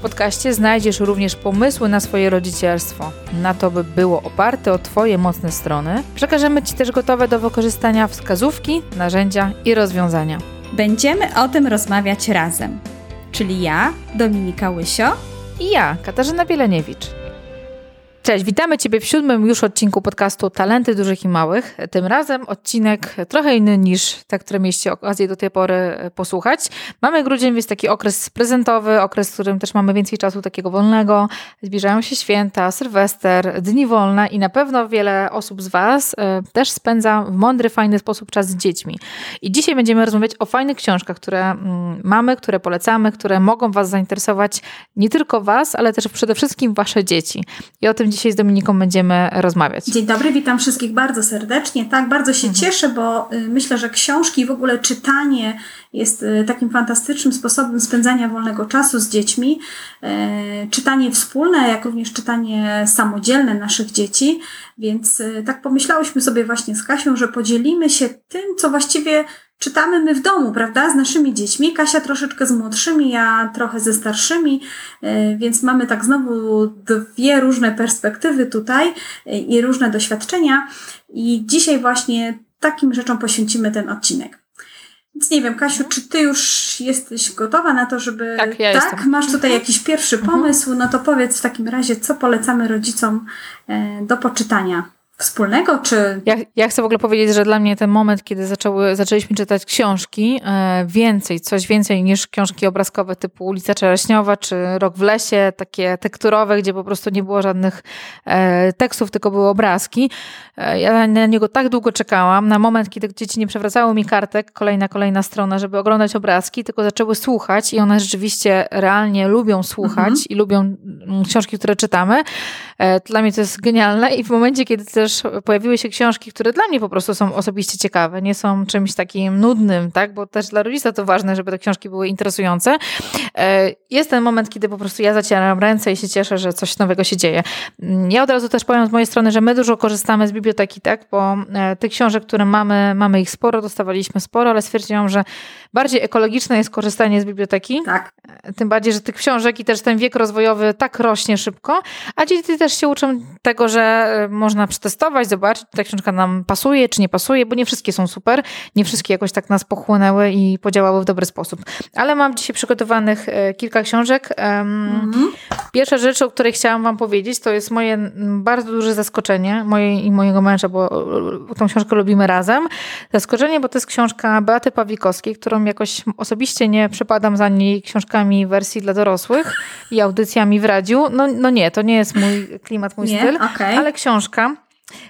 W podcaście znajdziesz również pomysły na swoje rodzicielstwo, na to, by było oparte o Twoje mocne strony. Przekażemy Ci też gotowe do wykorzystania wskazówki, narzędzia i rozwiązania. Będziemy o tym rozmawiać razem, czyli ja, Dominika Łysio i ja, Katarzyna Bieleniewicz. Cześć, witamy Ciebie w siódmym już odcinku podcastu Talenty Dużych i Małych. Tym razem odcinek trochę inny niż te, które mieliście okazję do tej pory e, posłuchać. Mamy grudzień, więc taki okres prezentowy, okres, w którym też mamy więcej czasu takiego wolnego. Zbliżają się święta, sylwester, dni wolne i na pewno wiele osób z Was e, też spędza w mądry, fajny sposób czas z dziećmi. I dzisiaj będziemy rozmawiać o fajnych książkach, które mm, mamy, które polecamy, które mogą Was zainteresować nie tylko Was, ale też przede wszystkim Wasze dzieci. I o tym dzisiaj z Dominiką będziemy rozmawiać. Dzień dobry, witam wszystkich bardzo serdecznie. Tak, bardzo się mhm. cieszę, bo y, myślę, że książki, w ogóle czytanie jest y, takim fantastycznym sposobem spędzania wolnego czasu z dziećmi. Y, czytanie wspólne, jak również czytanie samodzielne naszych dzieci. Więc tak pomyślałyśmy sobie właśnie z Kasią, że podzielimy się tym, co właściwie czytamy my w domu, prawda, z naszymi dziećmi. Kasia troszeczkę z młodszymi, ja trochę ze starszymi, e, więc mamy tak znowu dwie różne perspektywy tutaj e, i różne doświadczenia. I dzisiaj właśnie takim rzeczom poświęcimy ten odcinek. Więc nie wiem, Kasiu, czy ty już jesteś gotowa na to, żeby. Tak, ja tak? Jestem. Masz tutaj jakiś pierwszy mhm. pomysł, no to powiedz w takim razie, co polecamy rodzicom e, do poczytania wspólnego, czy... Ja, ja chcę w ogóle powiedzieć, że dla mnie ten moment, kiedy zaczęły, zaczęliśmy czytać książki, e, więcej, coś więcej niż książki obrazkowe typu Ulica Czereśniowa, czy Rok w lesie, takie tekturowe, gdzie po prostu nie było żadnych e, tekstów, tylko były obrazki. E, ja na niego tak długo czekałam, na moment, kiedy dzieci nie przewracały mi kartek, kolejna, kolejna strona, żeby oglądać obrazki, tylko zaczęły słuchać i one rzeczywiście realnie lubią słuchać mhm. i lubią mm, książki, które czytamy. E, dla mnie to jest genialne i w momencie, kiedy też też pojawiły się książki, które dla mnie po prostu są osobiście ciekawe, nie są czymś takim nudnym, tak? Bo też dla rodzica to ważne, żeby te książki były interesujące. E, jest ten moment, kiedy po prostu ja zacieram ręce i się cieszę, że coś nowego się dzieje. Mm, ja od razu też powiem z mojej strony, że my dużo korzystamy z biblioteki, tak? Bo e, tych książek, które mamy, mamy ich sporo, dostawaliśmy sporo, ale stwierdziłam, że bardziej ekologiczne jest korzystanie z biblioteki. Tak. E, tym bardziej, że tych książek i też ten wiek rozwojowy tak rośnie szybko, a dzieci też się uczą tego, że można przetestować przetestować, zobaczyć, czy ta książka nam pasuje, czy nie pasuje, bo nie wszystkie są super, nie wszystkie jakoś tak nas pochłonęły i podziałały w dobry sposób. Ale mam dzisiaj przygotowanych e, kilka książek. Mhm. Pierwsza rzecz, o której chciałam wam powiedzieć, to jest moje bardzo duże zaskoczenie, moje i mojego męża, bo e, tą książkę lubimy razem. Zaskoczenie, bo to jest książka Beaty Pawlikowskiej, którą jakoś osobiście nie przepadam za niej książkami wersji dla dorosłych i audycjami w radiu. No, no nie, to nie jest mój klimat, mój nie? styl, okay. ale książka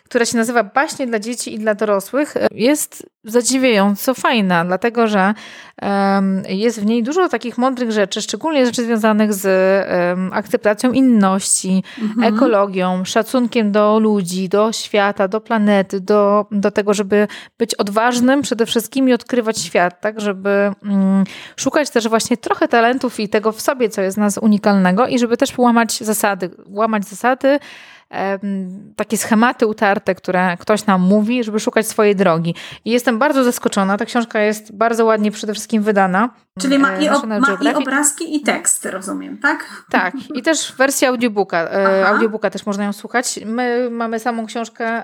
która się nazywa Baśnie dla dzieci i dla dorosłych, jest zadziwiająco fajna, dlatego że um, jest w niej dużo takich mądrych rzeczy, szczególnie rzeczy związanych z um, akceptacją inności, mhm. ekologią, szacunkiem do ludzi, do świata, do planety, do, do tego, żeby być odważnym przede wszystkim i odkrywać świat, tak, żeby um, szukać też właśnie trochę talentów i tego w sobie, co jest nas unikalnego i żeby też łamać zasady, łamać zasady, takie schematy utarte, które ktoś nam mówi, żeby szukać swojej drogi. I jestem bardzo zaskoczona. Ta książka jest bardzo ładnie przede wszystkim wydana. Czyli ma, i, ob, ma i obrazki, i tekst, rozumiem, tak? Tak. I też wersja audiobooka. E, Aha. Audiobooka też można ją słuchać. My mamy samą książkę,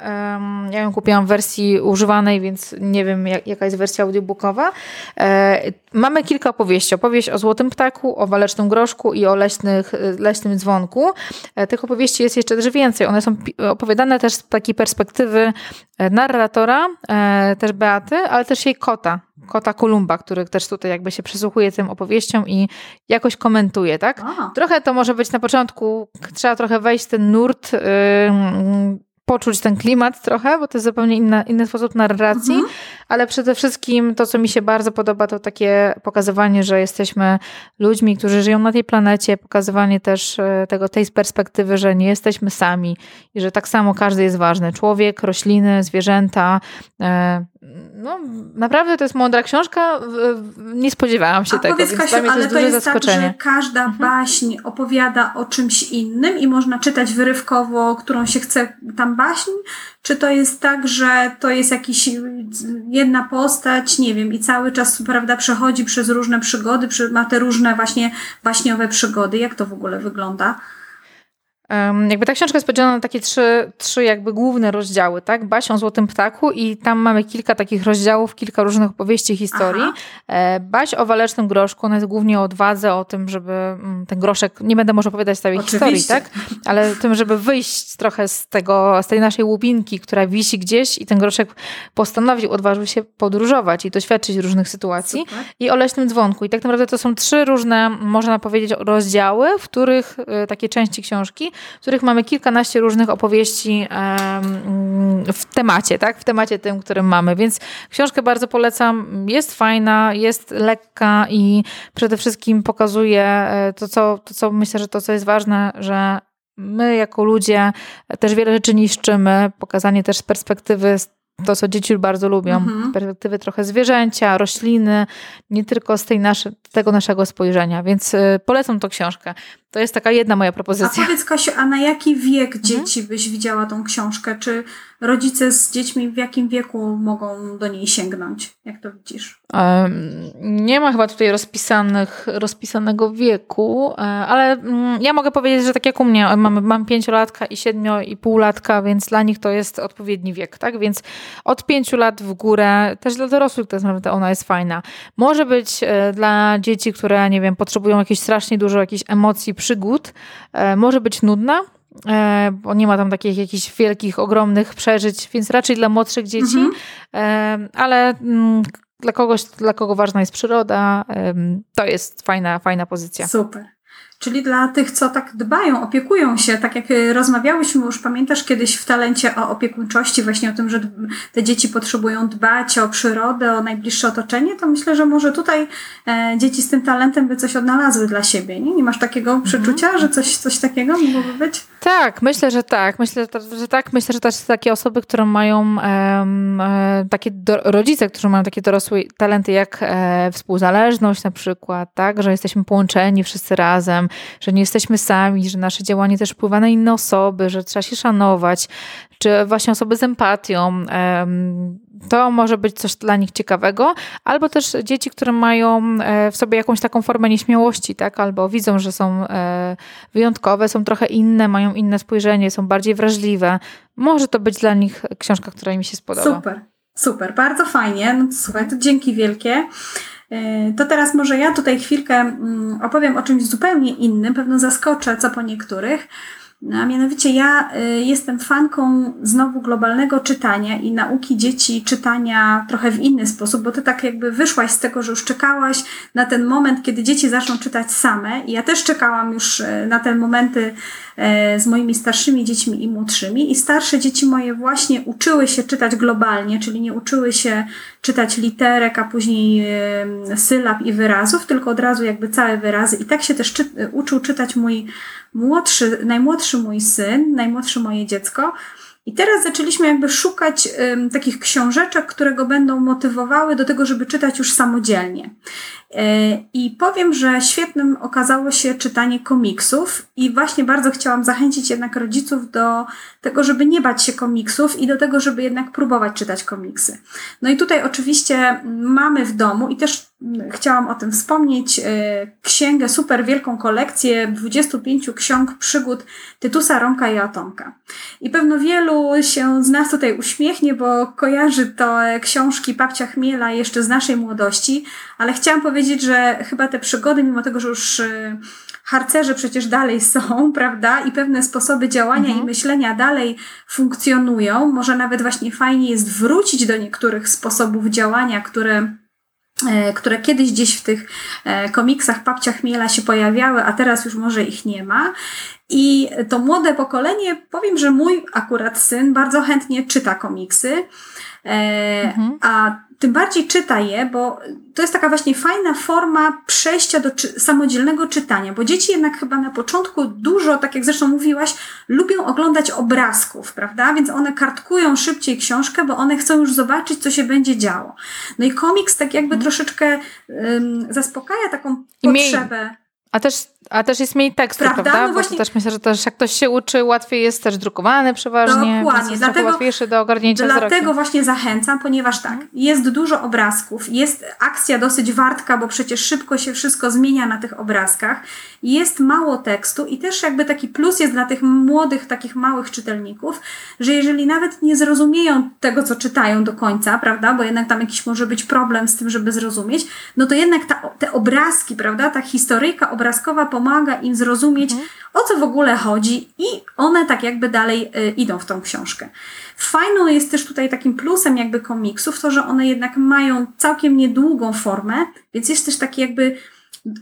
ja ją kupiłam w wersji używanej, więc nie wiem, jaka jest wersja audiobookowa. E, mamy kilka opowieści. Opowieść o Złotym Ptaku, o Walecznym Groszku i o leśnych, Leśnym Dzwonku. E, tych opowieści jest jeszcze też więcej. One są opowiadane też z takiej perspektywy e, narratora, e, też Beaty, ale też jej kota, kota Kolumba, który też tutaj jakby się przysłuchuje tym opowieściom i jakoś komentuje, tak? A. Trochę to może być na początku, trzeba trochę wejść w ten nurt poczuć ten klimat trochę, bo to jest zupełnie inna, inny sposób narracji, Mhm. ale przede wszystkim to, co mi się bardzo podoba, to takie pokazywanie, że jesteśmy ludźmi, którzy żyją na tej planecie, pokazywanie też e, tego, tej perspektywy, że nie jesteśmy sami i że tak samo każdy jest ważny. Człowiek, rośliny, zwierzęta. E, No, naprawdę to jest mądra książka. Nie spodziewałam się A tego, powiedz Kasiu, mnie to ale jest to jest tak, że każda Mhm. baśń opowiada o czymś innym i można czytać wyrywkowo, którą się chce tam baśń? Czy to jest tak, że to jest jakiś jedna postać, nie wiem, i cały czas, prawda, przechodzi przez różne przygody, przy- ma te różne właśnie baśniowe przygody? Jak to w ogóle wygląda? Jakby ta książka jest podzielona na takie trzy, trzy jakby główne rozdziały, tak? Baś o Złotym Ptaku i tam mamy kilka takich rozdziałów, kilka różnych opowieści, historii. Aha. E, Baś o Walecznym Groszku, ona jest głównie o odwadze, o tym, żeby mm, ten groszek, nie będę może opowiadać całej Oczywiście. historii, tak? Ale tym, żeby wyjść trochę z tego, z tej naszej łubinki, która wisi gdzieś i ten groszek postanowił, odważył się podróżować i doświadczyć różnych sytuacji Super. i o leśnym dzwonku. I tak naprawdę to są trzy różne, można powiedzieć, rozdziały, w których e, takie części książki, w których mamy kilkanaście różnych opowieści w temacie, tak? W temacie tym, którym mamy. Więc książkę bardzo polecam. Jest fajna, jest lekka i przede wszystkim pokazuje e, to, co, to, co myślę, że to, co jest ważne, że my jako ludzie też wiele rzeczy niszczymy. Pokazanie też z perspektywy to, co dzieci bardzo lubią, Mhm. perspektywy trochę zwierzęcia, rośliny, nie tylko z tej nasze, tego naszego spojrzenia. Więc y, polecam tą książkę. To jest taka jedna moja A propozycja. powiedz Kasiu, a na jaki wiek Mhm. dzieci byś widziała tą książkę? Czy rodzice z dziećmi w jakim wieku mogą do niej sięgnąć? Jak to widzisz? Nie ma chyba tutaj rozpisanych, rozpisanego wieku, e, ale mm, ja mogę powiedzieć, że tak jak u mnie, mam, mam pięciolatka i siedmiu i półlatka, więc dla nich to jest odpowiedni wiek, tak? Więc od pięciu lat w górę, też dla dorosłych tak naprawdę ona jest fajna. Może być e, dla dzieci, które, nie wiem, potrzebują jakieś strasznie dużo jakichś emocji, przygód, e, może być nudna, e, bo nie ma tam takich jakichś wielkich, ogromnych przeżyć, więc raczej dla młodszych dzieci, Mhm. e, ale mm, dla kogoś, dla kogo ważna jest przyroda, to jest fajna, fajna pozycja. Super. Czyli dla tych, co tak dbają, opiekują się, tak jak y, rozmawiałyśmy już, pamiętasz kiedyś w talencie o opiekuńczości, właśnie o tym, że te dzieci potrzebują dbać o przyrodę, o najbliższe otoczenie, to myślę, że może tutaj e, dzieci z tym talentem by coś odnalazły dla siebie. Nie, nie masz takiego przeczucia, że coś, coś takiego mogłoby być? Tak, myślę, że tak. Myślę, że- tak. Myślę, że też takie osoby, które mają e, takie do, rodzice, którzy mają takie dorosłe talenty jak e, współzależność na przykład, tak, że jesteśmy połączeni wszyscy razem, że nie jesteśmy sami, że nasze działanie też wpływa na inne osoby, że trzeba się szanować, czy właśnie osoby z empatią. em, to może być coś dla nich ciekawego, albo też dzieci, które mają e, w sobie jakąś taką formę nieśmiałości, tak, albo widzą, że są e, wyjątkowe, są trochę inne, mają inne spojrzenie, są bardziej wrażliwe. Może to być dla nich książka, która mi się spodoba. Super, super, bardzo fajnie. No to słuchaj, to dzięki wielkie. Yy, To teraz może ja tutaj chwilkę mm, opowiem o czymś zupełnie innym, pewno zaskoczę co po niektórych. A mianowicie ja y, jestem fanką znowu globalnego czytania i nauki dzieci czytania trochę w inny sposób, bo ty tak jakby wyszłaś z tego, że już czekałaś na ten moment, kiedy dzieci zaczną czytać same. I ja też czekałam już y, na te momenty y, z moimi starszymi dziećmi i młodszymi. I starsze dzieci moje właśnie uczyły się czytać globalnie, czyli nie uczyły się czytać literek, a później sylab i wyrazów, tylko od razu jakby całe wyrazy. I tak się też czy, uczył czytać mój młodszy, najmłodszy mój syn, najmłodsze moje dziecko. I teraz zaczęliśmy jakby szukać ym, takich książeczek, które go będą motywowały do tego, żeby czytać już samodzielnie. Yy, I powiem, że świetnym okazało się czytanie komiksów i właśnie bardzo chciałam zachęcić jednak rodziców do tego, żeby nie bać się komiksów i do tego, żeby jednak próbować czytać komiksy. No i tutaj oczywiście mamy w domu i też chciałam o tym wspomnieć, yy, księgę, super wielką kolekcję 25 ksiąg przygód Tytusa, Romka i Atomka. I pewno wielu się z nas tutaj uśmiechnie, bo kojarzy to e, książki Papcia Chmiela jeszcze z naszej młodości, ale chciałam powiedzieć, że chyba te przygody, mimo tego, że już y, harcerze przecież dalej są, prawda, i pewne sposoby działania Mhm. i myślenia dalej funkcjonują, może nawet właśnie fajnie jest wrócić do niektórych sposobów działania, które e, które kiedyś gdzieś w tych e, komiksach Papcia Chmiela się pojawiały, a teraz już może ich nie ma. I to młode pokolenie, powiem, że mój akurat syn bardzo chętnie czyta komiksy, mhm. a tym bardziej czyta je, bo to jest taka właśnie fajna forma przejścia do czy samodzielnego czytania, bo dzieci jednak chyba na początku dużo, tak jak zresztą mówiłaś, lubią oglądać obrazków, prawda? Więc one kartkują szybciej książkę, bo one chcą już zobaczyć, co się będzie działo. No i komiks tak jakby hmm. troszeczkę um, zaspokaja taką potrzebę. A też, a też jest mniej tekstu, prawda? prawda? No właśnie, też myślę, że też jak ktoś się uczy, łatwiej jest też drukowany przeważnie. Dokładnie. Jest dlatego, łatwiejszy do ogarnięcia Dlatego wzrokiem. właśnie zachęcam, ponieważ tak, jest dużo obrazków, jest akcja dosyć wartka, bo przecież szybko się wszystko zmienia na tych obrazkach. Jest mało tekstu i też jakby taki plus jest dla tych młodych, takich małych czytelników, że jeżeli nawet nie zrozumieją tego, co czytają do końca, prawda, bo jednak tam jakiś może być problem z tym, żeby zrozumieć, no to jednak ta, te obrazki, prawda, ta historyjka obrazków obrazkowa pomaga im zrozumieć, mhm. o co w ogóle chodzi i one tak jakby dalej y, idą w tą książkę. Fajną jest też tutaj takim plusem jakby komiksów to, że one jednak mają całkiem niedługą formę, więc jest też taki jakby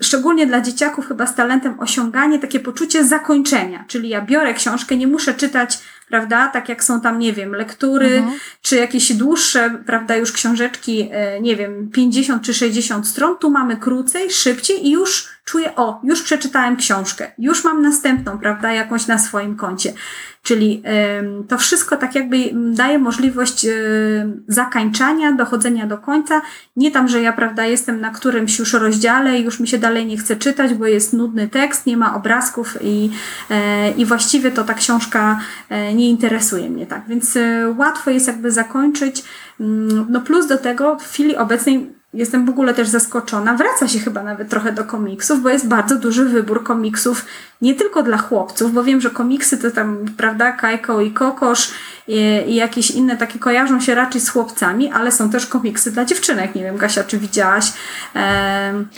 szczególnie dla dzieciaków chyba z talentem osiąganie takie poczucie zakończenia, czyli ja biorę książkę, nie muszę czytać prawda? Tak jak są tam, nie wiem, lektury, mhm. czy jakieś dłuższe, prawda, już książeczki, e, nie wiem, 50 czy 60 stron, tu mamy krócej, szybciej i już czuję, o, już przeczytałem książkę, już mam następną, prawda, jakąś na swoim koncie. Czyli to wszystko tak jakby daje możliwość zakańczania, dochodzenia do końca. Nie tam, że ja, prawda, jestem na którymś już rozdziale i już mi się dalej nie chce czytać, bo jest nudny tekst, nie ma obrazków i, e, i właściwie to ta książka e, nie interesuje mnie, tak. Więc e, łatwo jest jakby zakończyć. Mm, no plus do tego w chwili obecnej jestem w ogóle też zaskoczona. Wraca się chyba nawet trochę do komiksów, bo jest bardzo duży wybór komiksów, nie tylko dla chłopców, bo wiem, że komiksy to tam, prawda, Kajko i Kokosz i, i jakieś inne takie kojarzą się raczej z chłopcami, ale są też komiksy dla dziewczynek. Nie wiem, Kasia, czy widziałaś? Um,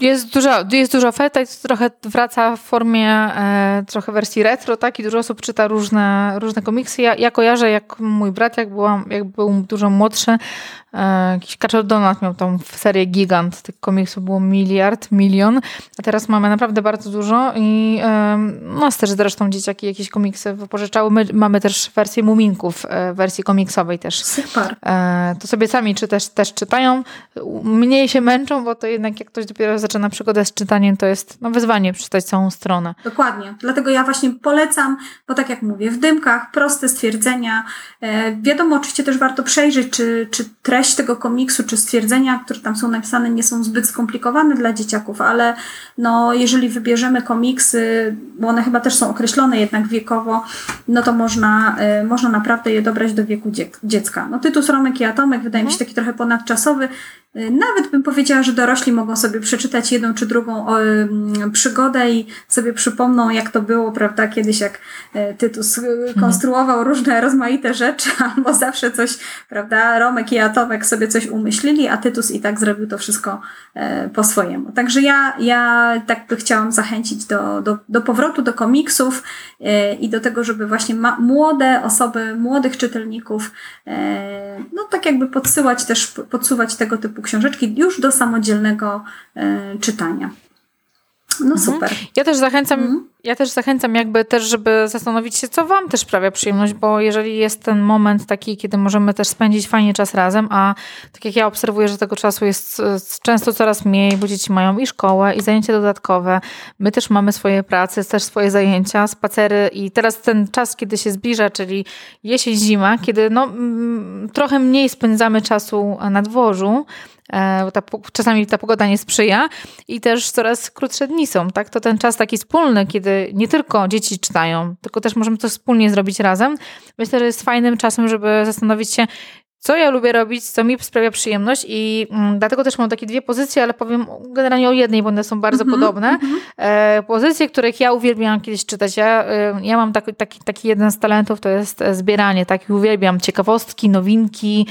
jest dużo, jest dużo oferta i to trochę wraca w formie e, trochę wersji retro, tak? I dużo osób czyta różne, różne komiksy. Ja, ja kojarzę, jak mój brat, jak, byłam, jak był dużo młodszy, jakiś Kaczor Donat miał tą serię Gigant. Tych komiksów było miliard, milion, a teraz mamy naprawdę bardzo dużo i e, nas też zresztą dzieciaki jakieś komiksy wypożyczały. My mamy też wersję Muminków, e, wersji komiksowej też. Super. E, to sobie sami czy też, też czytają. Mniej się męczą, bo to jednak jak ktoś dopiero zaczyna przygodę z czytaniem, to jest no, wyzwanie przeczytać całą stronę. Dokładnie. Dlatego ja właśnie polecam, bo tak jak mówię, w dymkach proste stwierdzenia. E, wiadomo, oczywiście też warto przejrzeć, czy, czy treść tego komiksu, czy stwierdzenia, które tam są napisane, nie są zbyt skomplikowane dla dzieciaków, ale no, jeżeli wybierzemy komiksy, bo one chyba też są określone jednak wiekowo, no to można, e, można naprawdę je dobrać do wieku dziecka. No, tytuł Romek i Atomek wydaje mi się mhm. taki trochę ponadczasowy. E, nawet bym powiedziała, że dorośli mogą sobie przeczytać jedną czy drugą o, przygodę i sobie przypomną, jak to było, prawda, kiedyś jak e, Tytus mhm. konstruował różne rozmaite rzeczy, albo zawsze coś, prawda, Romek i Atomek sobie coś umyślili, a Tytus i tak zrobił to wszystko e, po swojemu. Także ja, ja tak by chciałam zachęcić do, do, do powrotu do komiksów e, i do tego, żeby właśnie młode osoby, młodych czytelników, e, no tak jakby podsyłać też, podsuwać tego typu książeczki już do samodzielnego e, czytania. No mhm. super. Ja też zachęcam, mhm. Ja też zachęcam jakby też, żeby zastanowić się, co wam też sprawia przyjemność, bo jeżeli jest ten moment taki, kiedy możemy też spędzić fajnie czas razem, a tak jak ja obserwuję, że tego czasu jest często coraz mniej, bo dzieci mają i szkołę, i zajęcia dodatkowe. My też mamy swoje prace, też swoje zajęcia, spacery i teraz ten czas, kiedy się zbliża, czyli jesień, zima, kiedy no, trochę mniej spędzamy czasu na dworzu, E, ta, czasami ta pogoda nie sprzyja i też coraz krótsze dni są, tak? To ten czas taki wspólny, kiedy nie tylko dzieci czytają, tylko też możemy to wspólnie zrobić razem. Myślę, że jest fajnym czasem, żeby zastanowić się, co ja lubię robić, co mi sprawia przyjemność i mm, dlatego też mam takie dwie pozycje, ale powiem generalnie o jednej, bo one są bardzo mm -hmm, podobne. Mm -hmm. e, pozycje, których ja uwielbiam kiedyś czytać. Ja, e, ja mam taki, taki, taki jeden z talentów, to jest e, zbieranie, tak? I uwielbiam ciekawostki, nowinki.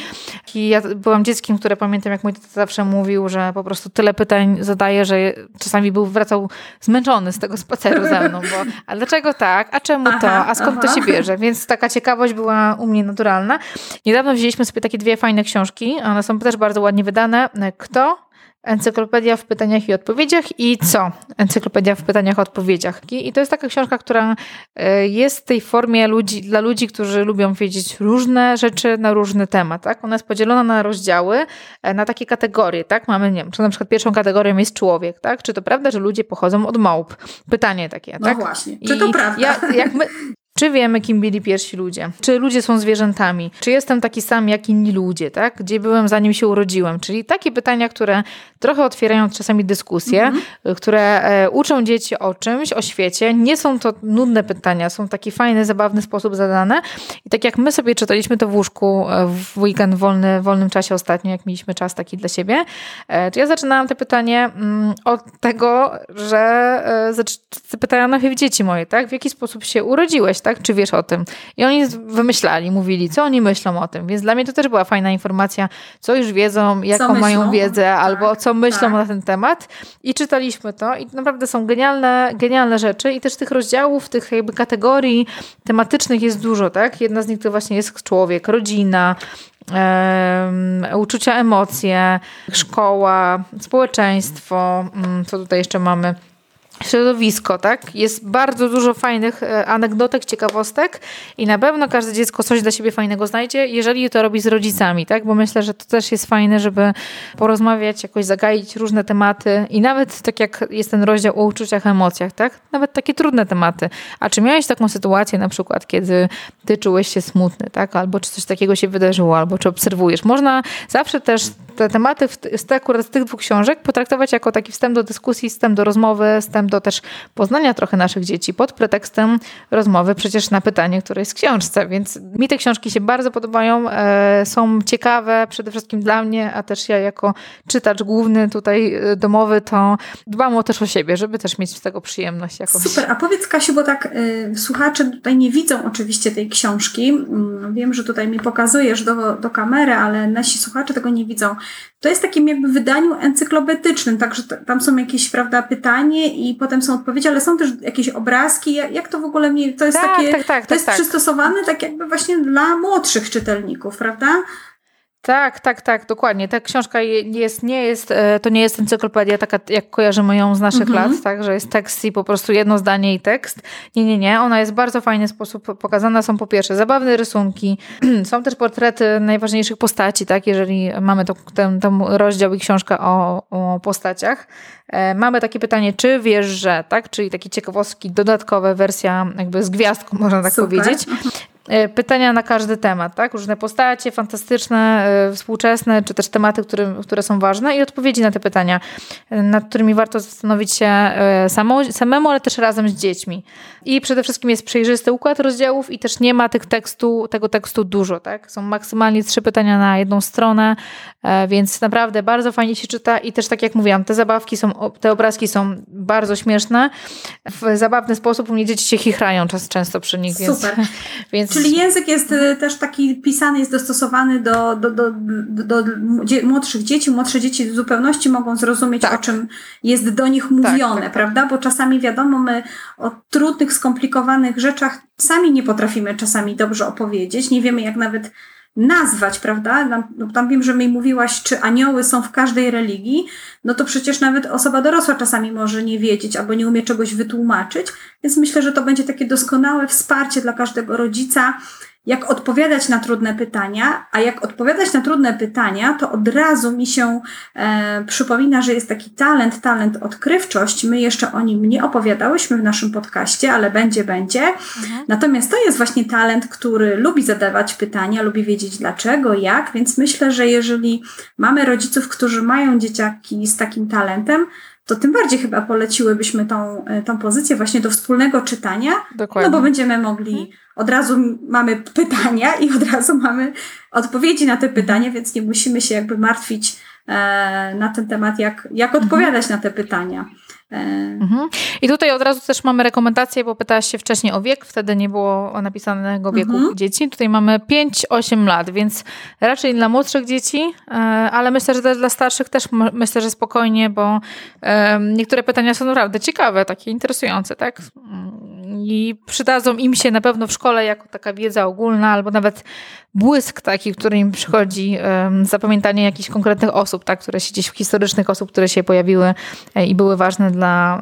I ja byłam dzieckiem, które pamiętam, jak mój tata zawsze mówił, że po prostu tyle pytań zadaje, że czasami był, wracał zmęczony z tego spaceru ze mną, bo a dlaczego tak? A czemu aha, to? A skąd aha. to się bierze? Więc taka ciekawość była u mnie naturalna. Niedawno wzięliśmy sobie takie dwie fajne książki. One są też bardzo ładnie wydane. Kto? Encyklopedia w pytaniach i odpowiedziach i co? Encyklopedia w pytaniach i odpowiedziach. I to jest taka książka, która e, jest w tej formie ludzi, dla ludzi, którzy lubią wiedzieć różne rzeczy na różny temat. Tak? Ona jest podzielona na rozdziały, e, na takie kategorie. Tak? Mamy, nie wiem, czy na przykład pierwszą kategorią jest człowiek. Tak? Czy to prawda, że ludzie pochodzą od małp? Pytanie takie. No tak? właśnie. Czy to I prawda? Ja, jak my, czy wiemy, kim byli pierwsi ludzie? Czy ludzie są zwierzętami? Czy jestem taki sam jak inni ludzie, tak? Gdzie byłem zanim się urodziłem? Czyli takie pytania, które trochę otwierają czasami dyskusje, mm -hmm. które e, uczą dzieci o czymś, o świecie. Nie są to nudne pytania, są w taki fajny, zabawny sposób zadane. I tak jak my sobie czytaliśmy to w łóżku e, w weekend wolny, w wolnym czasie ostatnio, jak mieliśmy czas taki dla siebie, e, to ja zaczynałam te pytanie mm, od tego, że pytają najpierw dzieci moje, tak? W jaki sposób się urodziłeś, tak? Czy wiesz o tym? I oni wymyślali, mówili, co oni myślą o tym. Więc dla mnie to też była fajna informacja, co już wiedzą, jaką mają wiedzę, tak, albo co myślą tak. na ten temat. I czytaliśmy to i naprawdę są genialne, genialne rzeczy i też tych rozdziałów, tych jakby kategorii tematycznych jest dużo, tak? Jedna z nich to właśnie jest człowiek, rodzina, Um, uczucia, emocje, szkoła, społeczeństwo, um, co tutaj jeszcze mamy? Środowisko, tak? Jest bardzo dużo fajnych e, anegdotek, ciekawostek i na pewno każde dziecko coś dla siebie fajnego znajdzie, jeżeli to robi z rodzicami, tak? Bo myślę, że to też jest fajne, żeby porozmawiać, jakoś zagaić różne tematy i nawet tak jak jest ten rozdział o uczuciach, emocjach, tak? Nawet takie trudne tematy. A czy miałeś taką sytuację na przykład, kiedy ty czułeś się smutny, tak? Albo czy coś takiego się wydarzyło, albo czy obserwujesz. Można zawsze też te tematy z, akurat z tych dwóch książek potraktować jako taki wstęp do dyskusji, wstęp do rozmowy, wstęp do też poznania trochę naszych dzieci pod pretekstem rozmowy przecież na pytanie, które jest w książce. Więc mi te książki się bardzo podobają, e, są ciekawe przede wszystkim dla mnie, a też ja jako czytacz główny tutaj e, domowy, to dbam o też o siebie, żeby też mieć z tego przyjemność jakąś. Super, a powiedz Kasiu, bo tak y, słuchacze tutaj nie widzą oczywiście tej książki. Mm, wiem, że tutaj mi pokazujesz do, do kamery, ale nasi słuchacze tego nie widzą. To jest takim jakby wydaniu encyklopedycznym, także tam są jakieś, prawda, pytanie i potem są odpowiedzi, ale są też jakieś obrazki. Jak, jak to w ogóle mi, to jest tak, takie, tak, tak, to jest tak, tak. przystosowane tak jakby właśnie dla młodszych czytelników, prawda? Tak, tak, tak, dokładnie. Ta książka jest, nie jest, e, to nie jest encyklopedia taka, jak kojarzymy ją z naszych mhm. lat, tak, że jest tekst i po prostu jedno zdanie i tekst. Nie, nie, nie. Ona jest w bardzo fajny sposób pokazana. Są po pierwsze zabawne rysunki, są też portrety najważniejszych postaci, tak, jeżeli mamy to, ten, ten rozdział i książkę o, o postaciach. E, mamy takie pytanie, czy wiesz, że, tak, czyli takie ciekawostki, dodatkowe, wersja jakby z gwiazdką, można tak Super. powiedzieć. E, pytania na każdy temat, tak? Różne postacie, fantastyczne, e, współczesne, czy też tematy, które, które są ważne i odpowiedzi na te pytania, e, nad którymi warto zastanowić się samo, samemu, ale też razem z dziećmi. I przede wszystkim jest przejrzysty układ rozdziałów i też nie ma tych tekstu, tego tekstu dużo, tak? Są maksymalnie trzy pytania na jedną stronę, więc naprawdę bardzo fajnie się czyta i też tak jak mówiłam, te zabawki są, te obrazki są bardzo śmieszne. W zabawny sposób u mnie dzieci się chichrają czas, często przy nich, Super. więc, więc Czyli język jest y, też taki pisany, jest dostosowany do, do, do, do, młodszych dzieci. Młodsze dzieci w zupełności mogą zrozumieć, tak. o czym jest do nich tak, mówione, tak, tak, prawda? Bo czasami wiadomo, my o trudnych, skomplikowanych rzeczach sami nie potrafimy czasami dobrze opowiedzieć. Nie wiemy, jak nawet nazwać, prawda? No, tam wiem, że mi mówiłaś, czy anioły są w każdej religii, no to przecież nawet osoba dorosła czasami może nie wiedzieć albo nie umie czegoś wytłumaczyć, więc myślę, że to będzie takie doskonałe wsparcie dla każdego rodzica, jak odpowiadać na trudne pytania, a jak odpowiadać na trudne pytania, to od razu mi się e, przypomina, że jest taki talent, talent odkrywczość. My jeszcze o nim nie opowiadałyśmy w naszym podcaście, ale będzie, będzie. Mhm. Natomiast to jest właśnie talent, który lubi zadawać pytania, lubi wiedzieć dlaczego, jak, więc myślę, że jeżeli mamy rodziców, którzy mają dzieciaki z takim talentem, to tym bardziej chyba poleciłybyśmy tą, e, tą pozycję właśnie do wspólnego czytania, Dokładnie. no bo będziemy mogli mhm od razu mamy pytania i od razu mamy odpowiedzi na te pytania, więc nie musimy się jakby martwić e, na ten temat, jak, jak odpowiadać mhm. na te pytania. Mhm. I tutaj od razu też mamy rekomendację, bo pytałaś się wcześniej o wiek, wtedy nie było napisanego wieku mhm. dzieci. Tutaj mamy 5-8 lat, więc raczej dla młodszych dzieci, e, ale myślę, że dla starszych też myślę, że spokojnie, bo niektóre pytania są naprawdę ciekawe, takie interesujące, tak? I przydadzą im się na pewno w szkole jako taka wiedza ogólna, albo nawet błysk taki, który im przychodzi, zapamiętanie jakichś konkretnych osób, tak, które się gdzieś historycznych osób, które się pojawiły e, i były ważne dla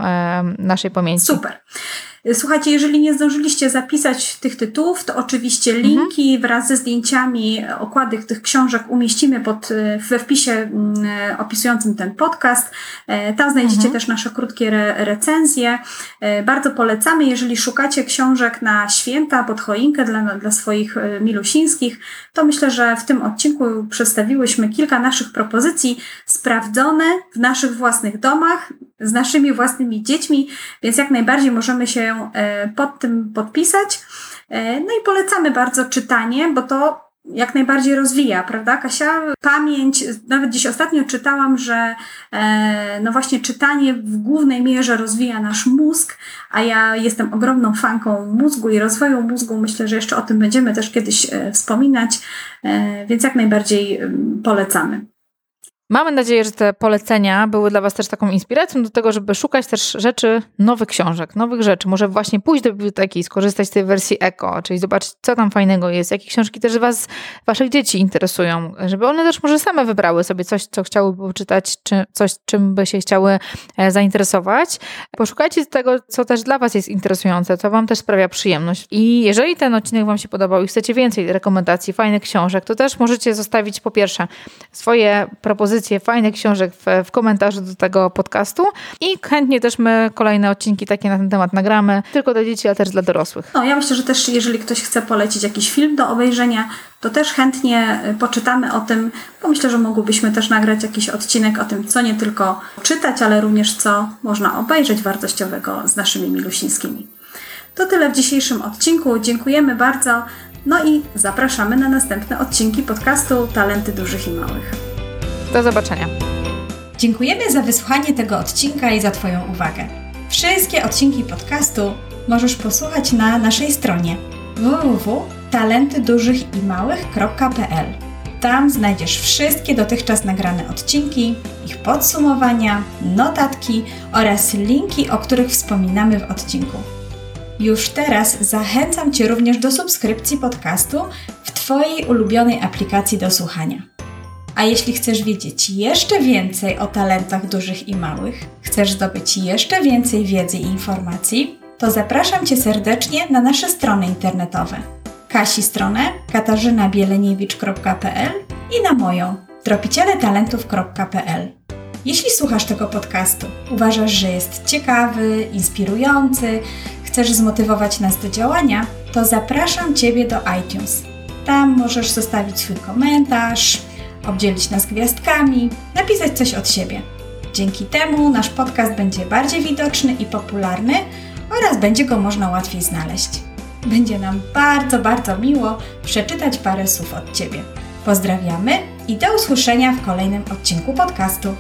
naszej pamięci. Super. Słuchajcie, jeżeli nie zdążyliście zapisać tych tytułów, to oczywiście mhm. linki mhm. wraz ze zdjęciami, okłady tych książek umieścimy pod, we wpisie mm, opisującym ten podcast. E, tam znajdziecie mhm. też nasze krótkie re recenzje. E, bardzo polecamy, jeżeli szukacie książek na święta, pod choinkę dla, dla swoich e, milusińskich, to myślę, że w tym odcinku przedstawiłyśmy kilka naszych propozycji sprawdzone w naszych własnych domach, z naszymi własnymi dziećmi, więc jak najbardziej możemy się e, pod tym podpisać. E, no i polecamy bardzo czytanie, bo to jak najbardziej rozwija, prawda, Kasia? Pamięć, nawet dziś ostatnio czytałam, że e, no właśnie czytanie w głównej mierze rozwija nasz mózg, a ja jestem ogromną fanką mózgu i rozwoju mózgu. Myślę, że jeszcze o tym będziemy też kiedyś e, wspominać, e, więc jak najbardziej polecamy. Mamy nadzieję, że te polecenia były dla Was też taką inspiracją do tego, żeby szukać też rzeczy, nowych książek, nowych rzeczy. Może właśnie pójść do biblioteki i skorzystać z tej wersji eko, czyli zobaczyć, co tam fajnego jest, jakie książki też Was, Waszych dzieci interesują, żeby one też może same wybrały sobie coś, co chciałyby poczytać, czy coś, czym by się chciały e, zainteresować. Poszukajcie tego, co też dla Was jest interesujące, co Wam też sprawia przyjemność. I jeżeli ten odcinek Wam się podobał i chcecie więcej rekomendacji, fajnych książek, to też możecie zostawić po pierwsze swoje propozycje, propozycje fajnych książek w, w komentarzu do tego podcastu i chętnie też my kolejne odcinki takie na ten temat nagramy, tylko dla dzieci, ale też dla dorosłych. No, ja myślę, że też jeżeli ktoś chce polecić jakiś film do obejrzenia, to też chętnie y, poczytamy o tym, bo myślę, że mogłybyśmy też nagrać jakiś odcinek o tym, co nie tylko czytać, ale również co można obejrzeć wartościowego z naszymi milusińskimi. To tyle w dzisiejszym odcinku. Dziękujemy bardzo. No i zapraszamy na następne odcinki podcastu Talenty Dużych i Małych. Do zobaczenia. Dziękujemy za wysłuchanie tego odcinka i za Twoją uwagę. Wszystkie odcinki podcastu możesz posłuchać na naszej stronie www.talentydużychimałych.pl. Tam znajdziesz wszystkie dotychczas nagrane odcinki, ich podsumowania, notatki oraz linki, o których wspominamy w odcinku. Już teraz zachęcam Cię również do subskrypcji podcastu w Twojej ulubionej aplikacji do słuchania. A jeśli chcesz wiedzieć jeszcze więcej o talentach dużych i małych, chcesz zdobyć jeszcze więcej wiedzy i informacji, to zapraszam Cię serdecznie na nasze strony internetowe. Kasi stronę katarzynabieleniewicz.pl i na moją tropicieletalentów.pl. Jeśli słuchasz tego podcastu, uważasz, że jest ciekawy, inspirujący, chcesz zmotywować nas do działania, to zapraszam Ciebie do iTunes. Tam możesz zostawić swój komentarz, obdzielić nas gwiazdkami, napisać coś od siebie. Dzięki temu nasz podcast będzie bardziej widoczny i popularny oraz będzie go można łatwiej znaleźć. Będzie nam bardzo, bardzo miło przeczytać parę słów od Ciebie. Pozdrawiamy i do usłyszenia w kolejnym odcinku podcastu.